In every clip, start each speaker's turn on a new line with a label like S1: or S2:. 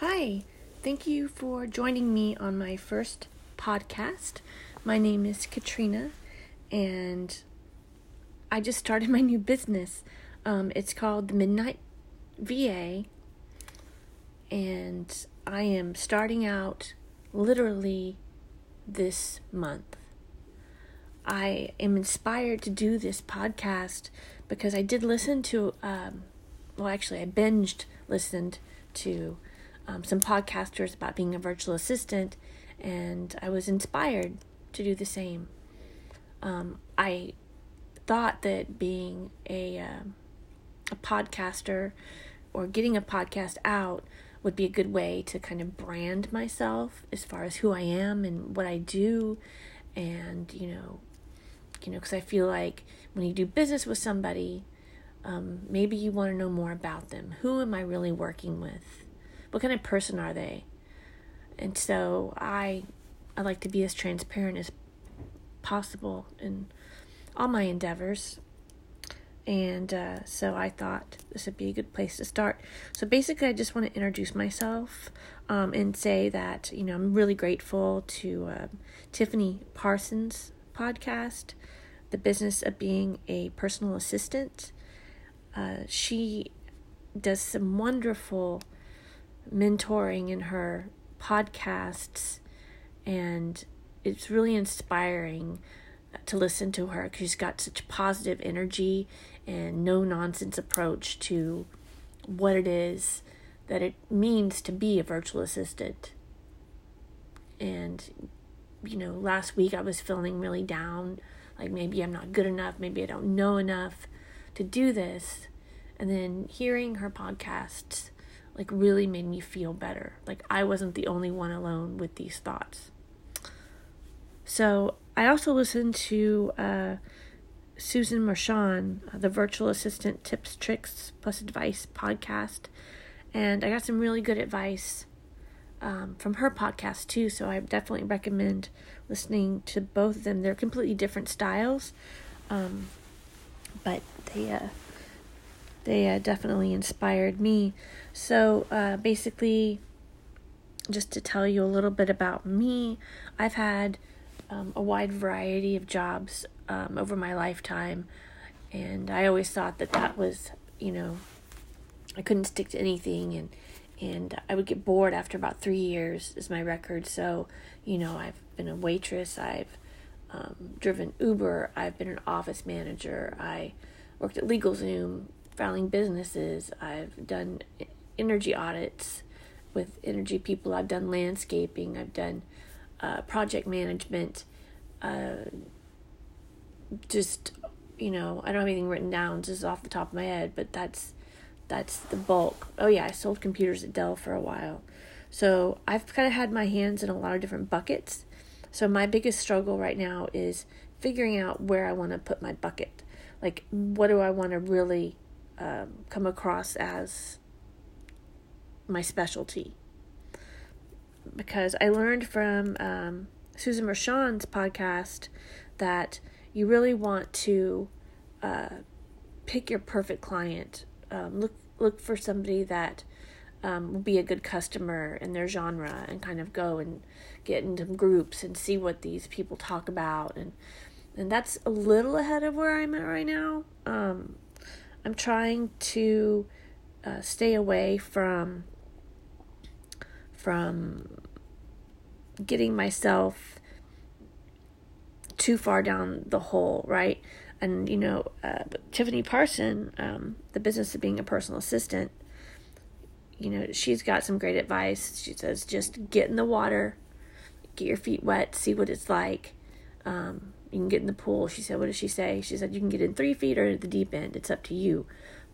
S1: Hi, thank you for joining me on my first podcast. My name is Katrina, and I just started my new business. Um, it's called the Midnight VA, and I am starting out literally this month. I am inspired to do this podcast because I did listen to, um, well, actually, I binged listened to um, some podcasters about being a virtual assistant, and I was inspired to do the same. Um, I thought that being a uh, a podcaster or getting a podcast out would be a good way to kind of brand myself as far as who I am and what I do, and you know, you know, because I feel like when you do business with somebody. Um, maybe you want to know more about them. Who am I really working with? What kind of person are they? And so I I like to be as transparent as possible in all my endeavors. And uh, so I thought this would be a good place to start. So basically, I just want to introduce myself um, and say that, you know, I'm really grateful to uh, Tiffany Parsons' podcast, The Business of Being a Personal Assistant. Uh, she does some wonderful mentoring in her podcasts, and it's really inspiring to listen to her because she's got such positive energy and no nonsense approach to what it is that it means to be a virtual assistant. And, you know, last week I was feeling really down, like maybe I'm not good enough, maybe I don't know enough to do this. And then hearing her podcasts like really made me feel better. Like I wasn't the only one alone with these thoughts. So I also listened to uh, Susan Marchand, uh, the virtual assistant tips, tricks, plus advice podcast, and I got some really good advice um, from her podcast too. So I definitely recommend listening to both of them. They're completely different styles, um, but they uh, they uh, definitely inspired me. So uh, basically, just to tell you a little bit about me, I've had um, a wide variety of jobs um, over my lifetime, and I always thought that that was, you know, I couldn't stick to anything, and and I would get bored after about three years is my record. So, you know, I've been a waitress, I've um, driven Uber, I've been an office manager, I worked at LegalZoom, filing businesses. I've done energy audits with energy people. I've done landscaping. I've done uh, project management. Uh, just you know, I don't have anything written down just off the top of my head, but that's that's the bulk. Oh yeah, I sold computers at Dell for a while. So I've kind of had my hands in a lot of different buckets. So my biggest struggle right now is figuring out where I want to put my bucket. Like, what do I want to really um, come across as my specialty because I learned from um, Susan Marchand's podcast that you really want to uh, pick your perfect client. Um, look look for somebody that um, will be a good customer in their genre, and kind of go and get into groups and see what these people talk about, and and that's a little ahead of where I'm at right now. Um, I'm trying to uh, stay away from from getting myself too far down the hole, right? And you know, uh, Tiffany Parson, um, the business of being a personal assistant, you know, she's got some great advice. She says, just get in the water, get your feet wet, see what it's like. Um, you can get in the pool. She said, What did she say? She said, You can get in three feet or the deep end. It's up to you.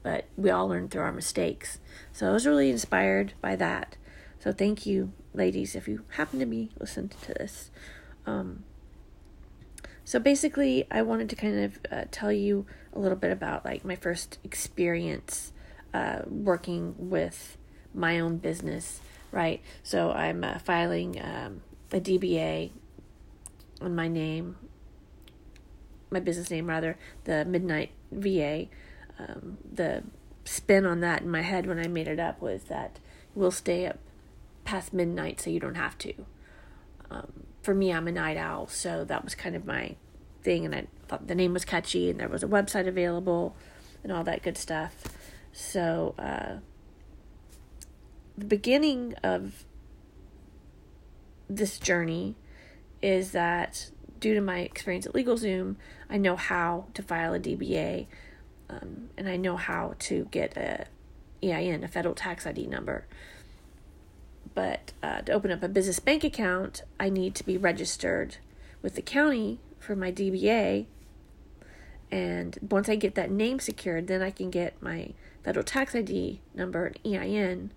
S1: But we all learn through our mistakes. So I was really inspired by that. So thank you, ladies, if you happen to be listening to this. Um, so basically, I wanted to kind of uh, tell you a little bit about like my first experience uh, working with my own business, right? So I'm uh, filing um, a DBA on my name my business name rather, the Midnight VA. Um, the spin on that in my head when I made it up was that we'll stay up past midnight so you don't have to. Um, for me, I'm a night owl, so that was kind of my thing, and I thought the name was catchy, and there was a website available, and all that good stuff. So, uh, the beginning of this journey is that due to my experience at LegalZoom, I know how to file a DBA, um, and I know how to get a EIN, a federal tax ID number. But uh, to open up a business bank account, I need to be registered with the county for my DBA. And once I get that name secured, then I can get my federal tax ID number and EIN,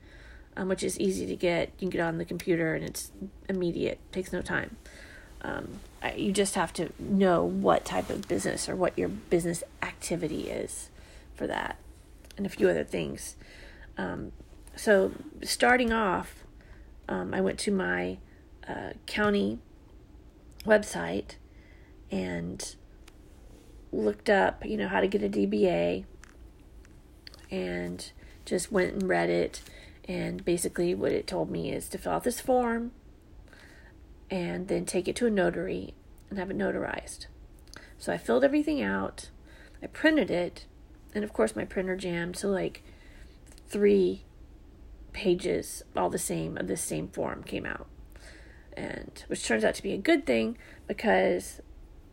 S1: um, which is easy to get. You can get on the computer and it's immediate, takes no time. Um, you just have to know what type of business or what your business activity is for that, and a few other things. Um, so, starting off, um, I went to my uh, county website and looked up, you know, how to get a DBA and just went and read it. And basically, what it told me is to fill out this form and then take it to a notary and have it notarized. So I filled everything out, I printed it, and of course, my printer jammed, so like three pages, all the same, of the same form came out. And which turns out to be a good thing because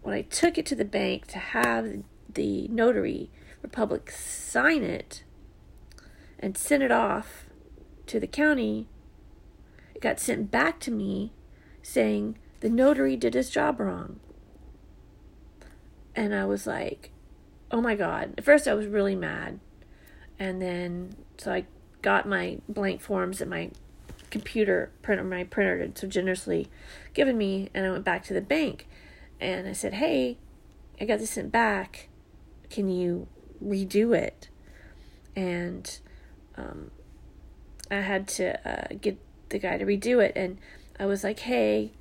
S1: when I took it to the bank to have the notary republic sign it and send it off to the county, it got sent back to me saying the notary did his job wrong. And I was like, oh my God. At first, I was really mad. And then, so I got my blank forms that my computer printer, my printer had so generously given me, and I went back to the bank. And I said, hey, I got this sent back. Can you redo it? And um, I had to uh, get the guy to redo it. And I was like, hey,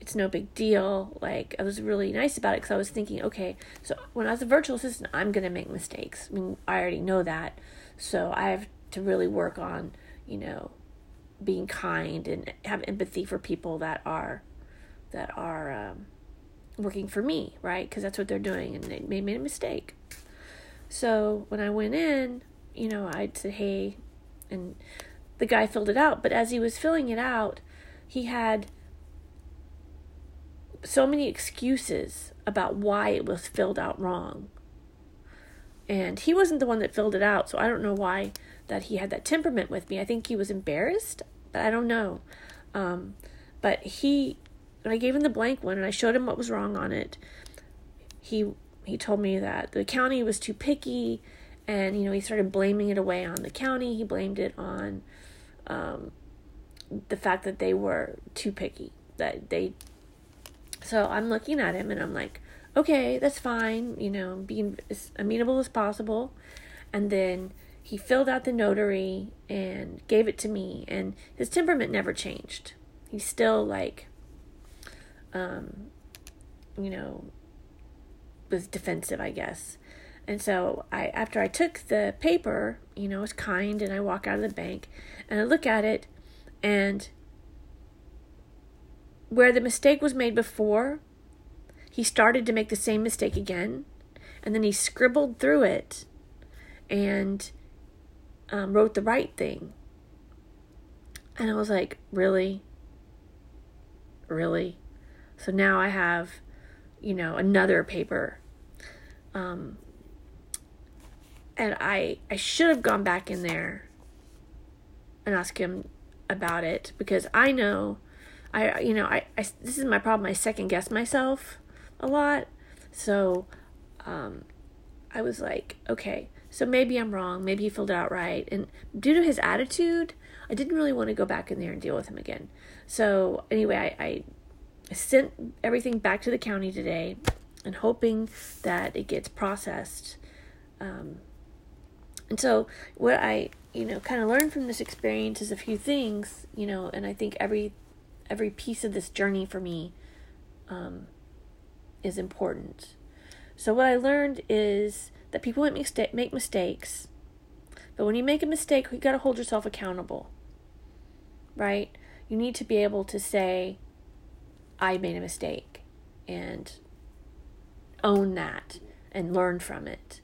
S1: it's no big deal. Like, I was really nice about it because I was thinking, okay, so when I was a virtual assistant, I'm going to make mistakes. I mean, I already know that. So I have to really work on, you know, being kind and have empathy for people that are, that are um, working for me, right? Because that's what they're doing and they made, a mistake. So when I went in, you know, I'd say, hey, and the guy filled it out. But as he was filling it out, he had so many excuses about why it was filled out wrong. And he wasn't the one that filled it out, so I don't know why that he had that temperament with me. I think he was embarrassed, but I don't know. Um, but he, I gave him the blank one and I showed him what was wrong on it, he he told me that the county was too picky, and you know he started blaming it away on the county. He blamed it on um, the fact that they were too picky. That they. So I'm looking at him and I'm like, okay, that's fine. You know, being as amenable as possible, and then he filled out the notary and gave it to me and his temperament never changed he's still like um you know was defensive i guess and so i after i took the paper you know was kind and i walk out of the bank and i look at it and where the mistake was made before he started to make the same mistake again and then he scribbled through it and um, wrote the right thing. And I was like, really? Really? So now I have, you know, another paper. Um, and I I should have gone back in there and asked him about it because I know I you know I, I this is my problem I second guess myself a lot so um I was like okay so maybe I'm wrong. Maybe he filled it out right. And due to his attitude, I didn't really want to go back in there and deal with him again. So anyway, I, I sent everything back to the county today and hoping that it gets processed. Um, and so what I, you know, kind of learn from this experience is a few things, you know, and I think every every piece of this journey for me um, is important. So what I learned is that people make, mista- make mistakes. But when you make a mistake, you got to hold yourself accountable. Right? you need to be able to say, I made a mistake and own that and learn from it.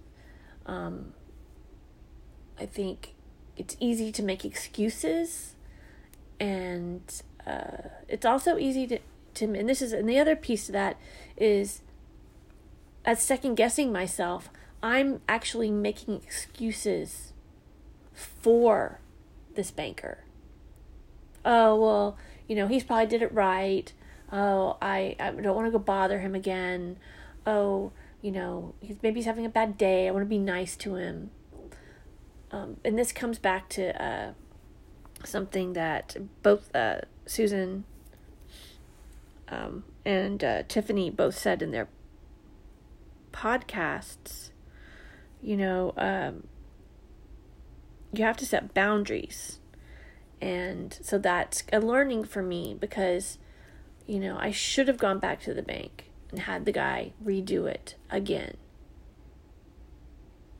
S1: Um, I think it's easy to make excuses and uh, it's also easy to, to and this is and the other piece to that is as second guessing myself i'm actually making excuses for this banker. Oh well you know he's probably did it right. Oh i i don't want to go bother him again. Oh you know he's maybe he's having a bad day. I want to be nice to him um, and this comes back to uh, something that both uh, Susan um, and uh, Tiffany both said in their podcasts. You know, um, you have to set boundaries. And so that's a learning for me because, you know, I should have gone back to the bank and had the guy redo it again.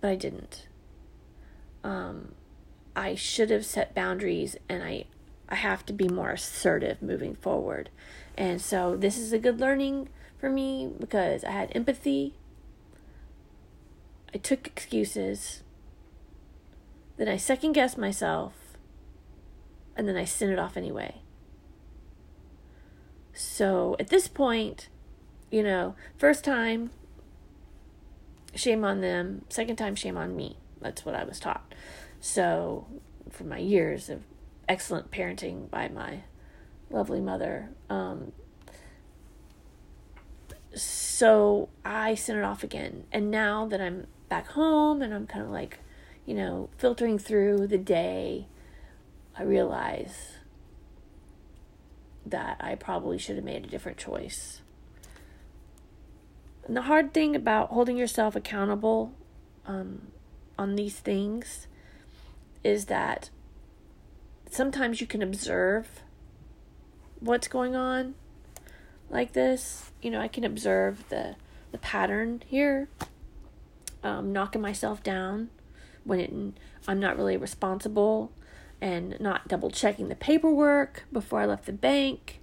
S1: But I didn't. Um, I should have set boundaries and I I have to be more assertive moving forward. And so this is a good learning for me because I had empathy. I took excuses. Then I second guessed myself. And then I sent it off anyway. So at this point, you know, first time, shame on them. Second time, shame on me. That's what I was taught. So, for my years of excellent parenting by my lovely mother, um, so I sent it off again. And now that I'm back home and I'm kind of like, you know, filtering through the day, I realize that I probably should have made a different choice. And the hard thing about holding yourself accountable um, on these things is that sometimes you can observe what's going on like this. You know, I can observe the the pattern here. Um, knocking myself down when it, I'm not really responsible and not double checking the paperwork before I left the bank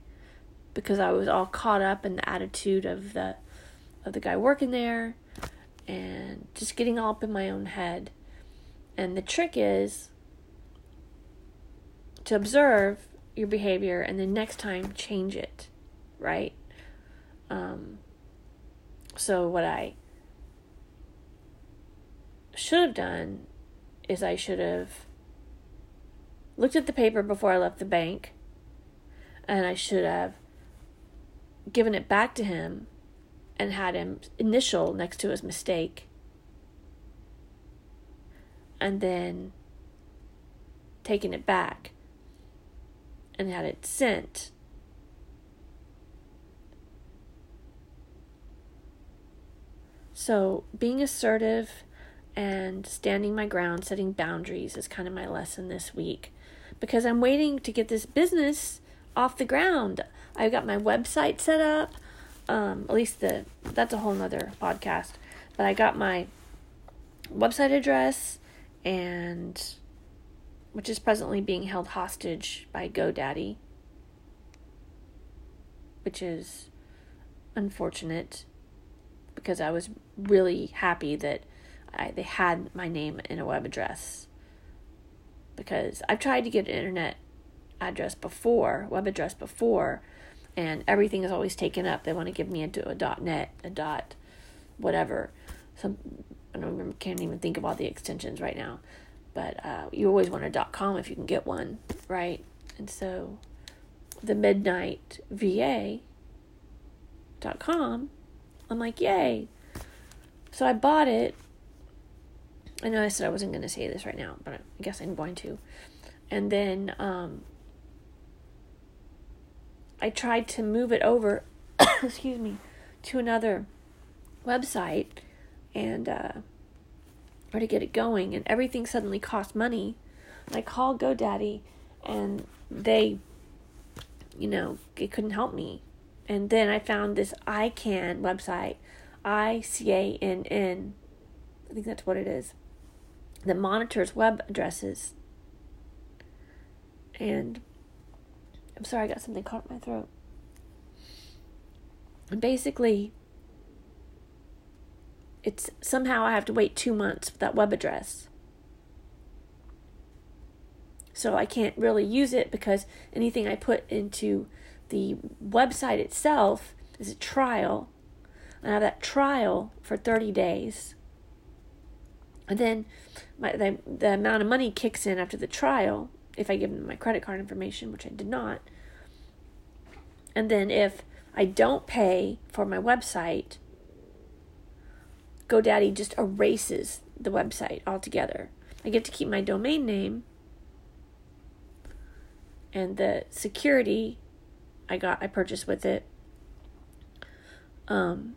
S1: because I was all caught up in the attitude of the of the guy working there and just getting all up in my own head. And the trick is to observe your behavior and then next time change it, right? Um, so, what I should have done is I should have looked at the paper before I left the bank and I should have given it back to him and had him initial next to his mistake and then taken it back and had it sent. So, being assertive and standing my ground, setting boundaries is kind of my lesson this week because I'm waiting to get this business off the ground. I've got my website set up. Um, at least the that's a whole nother podcast. But I got my website address and which is presently being held hostage by GoDaddy, which is unfortunate because I was really happy that I, they had my name in a web address. Because I've tried to get an internet address before, web address before, and everything is always taken up. They want to give me a, a dot net, a dot whatever. Some I don't remember, can't even think of all the extensions right now but uh, you always want a dot com if you can get one, right? And so the midnight VA dot com, I'm like, yay. So I bought it. I know I said I wasn't going to say this right now, but I guess I'm going to. And then um, I tried to move it over, excuse me, to another website, and uh, or to get it going, and everything suddenly cost money. And I called GoDaddy, and they, you know, it couldn't help me. And then I found this ICANN website, I C A N N. I think that's what it is. That monitors web addresses. And I'm sorry, I got something caught in my throat. And basically, it's somehow I have to wait two months for that web address. So I can't really use it because anything I put into the website itself is a trial. And I have that trial for 30 days. And then my, the, the amount of money kicks in after the trial if I give them my credit card information, which I did not. And then if I don't pay for my website, GoDaddy just erases the website altogether. I get to keep my domain name and the security I got I purchased with it. Um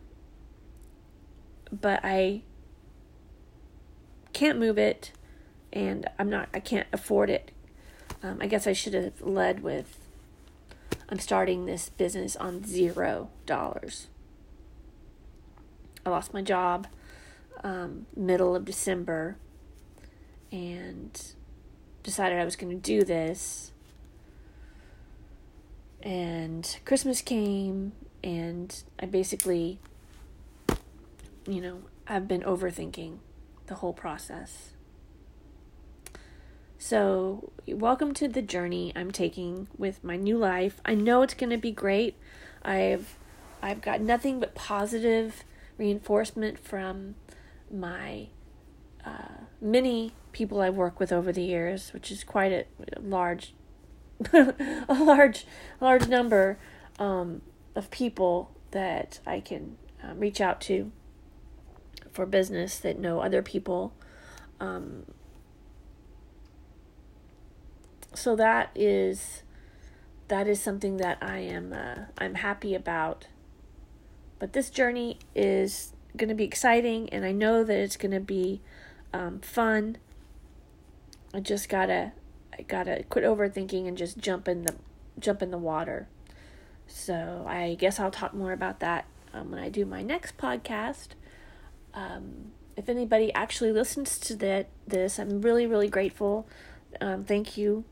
S1: but I can't move it and I'm not I can't afford it. Um, I guess I should have led with I'm starting this business on zero dollars. I lost my job um, middle of December and decided I was going to do this. And Christmas came, and I basically, you know, I've been overthinking the whole process. So, welcome to the journey I'm taking with my new life. I know it's going to be great. I've I've got nothing but positive reinforcement from my uh, many people I've worked with over the years, which is quite a, large, a large, large number um, of people that I can um, reach out to for business that know other people. Um, so that is that is something that I am uh, I'm happy about. But this journey is going to be exciting, and I know that it's going to be um, fun. I just gotta, I gotta quit overthinking and just jump in the, jump in the water. So I guess I'll talk more about that um, when I do my next podcast. Um, if anybody actually listens to that, this, I'm really, really grateful. Um, thank you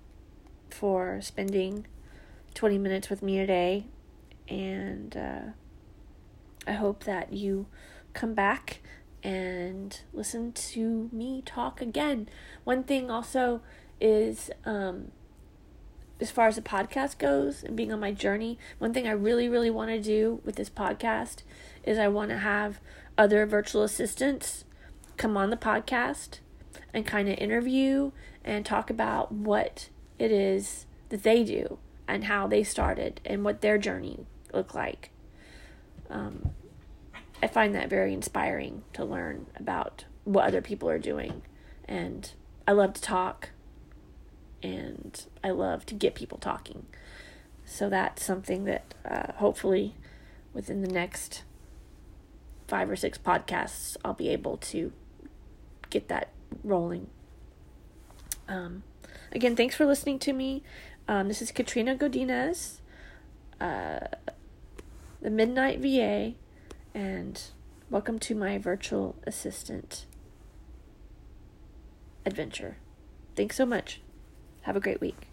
S1: for spending 20 minutes with me today, and uh, I hope that you come back and listen to me talk again. One thing also is um, as far as the podcast goes and being on my journey, one thing I really, really want to do with this podcast is I want to have other virtual assistants come on the podcast and kind of interview and talk about what it is that they do and how they started and what their journey looked like. Um, I find that very inspiring to learn about what other people are doing. And I love to talk and I love to get people talking. So that's something that uh, hopefully within the next five or six podcasts, I'll be able to get that rolling. Um, again, thanks for listening to me. Um, this is Katrina Godinez, uh, the Midnight VA and welcome to my virtual assistant adventure. Thanks so much. Have a great week.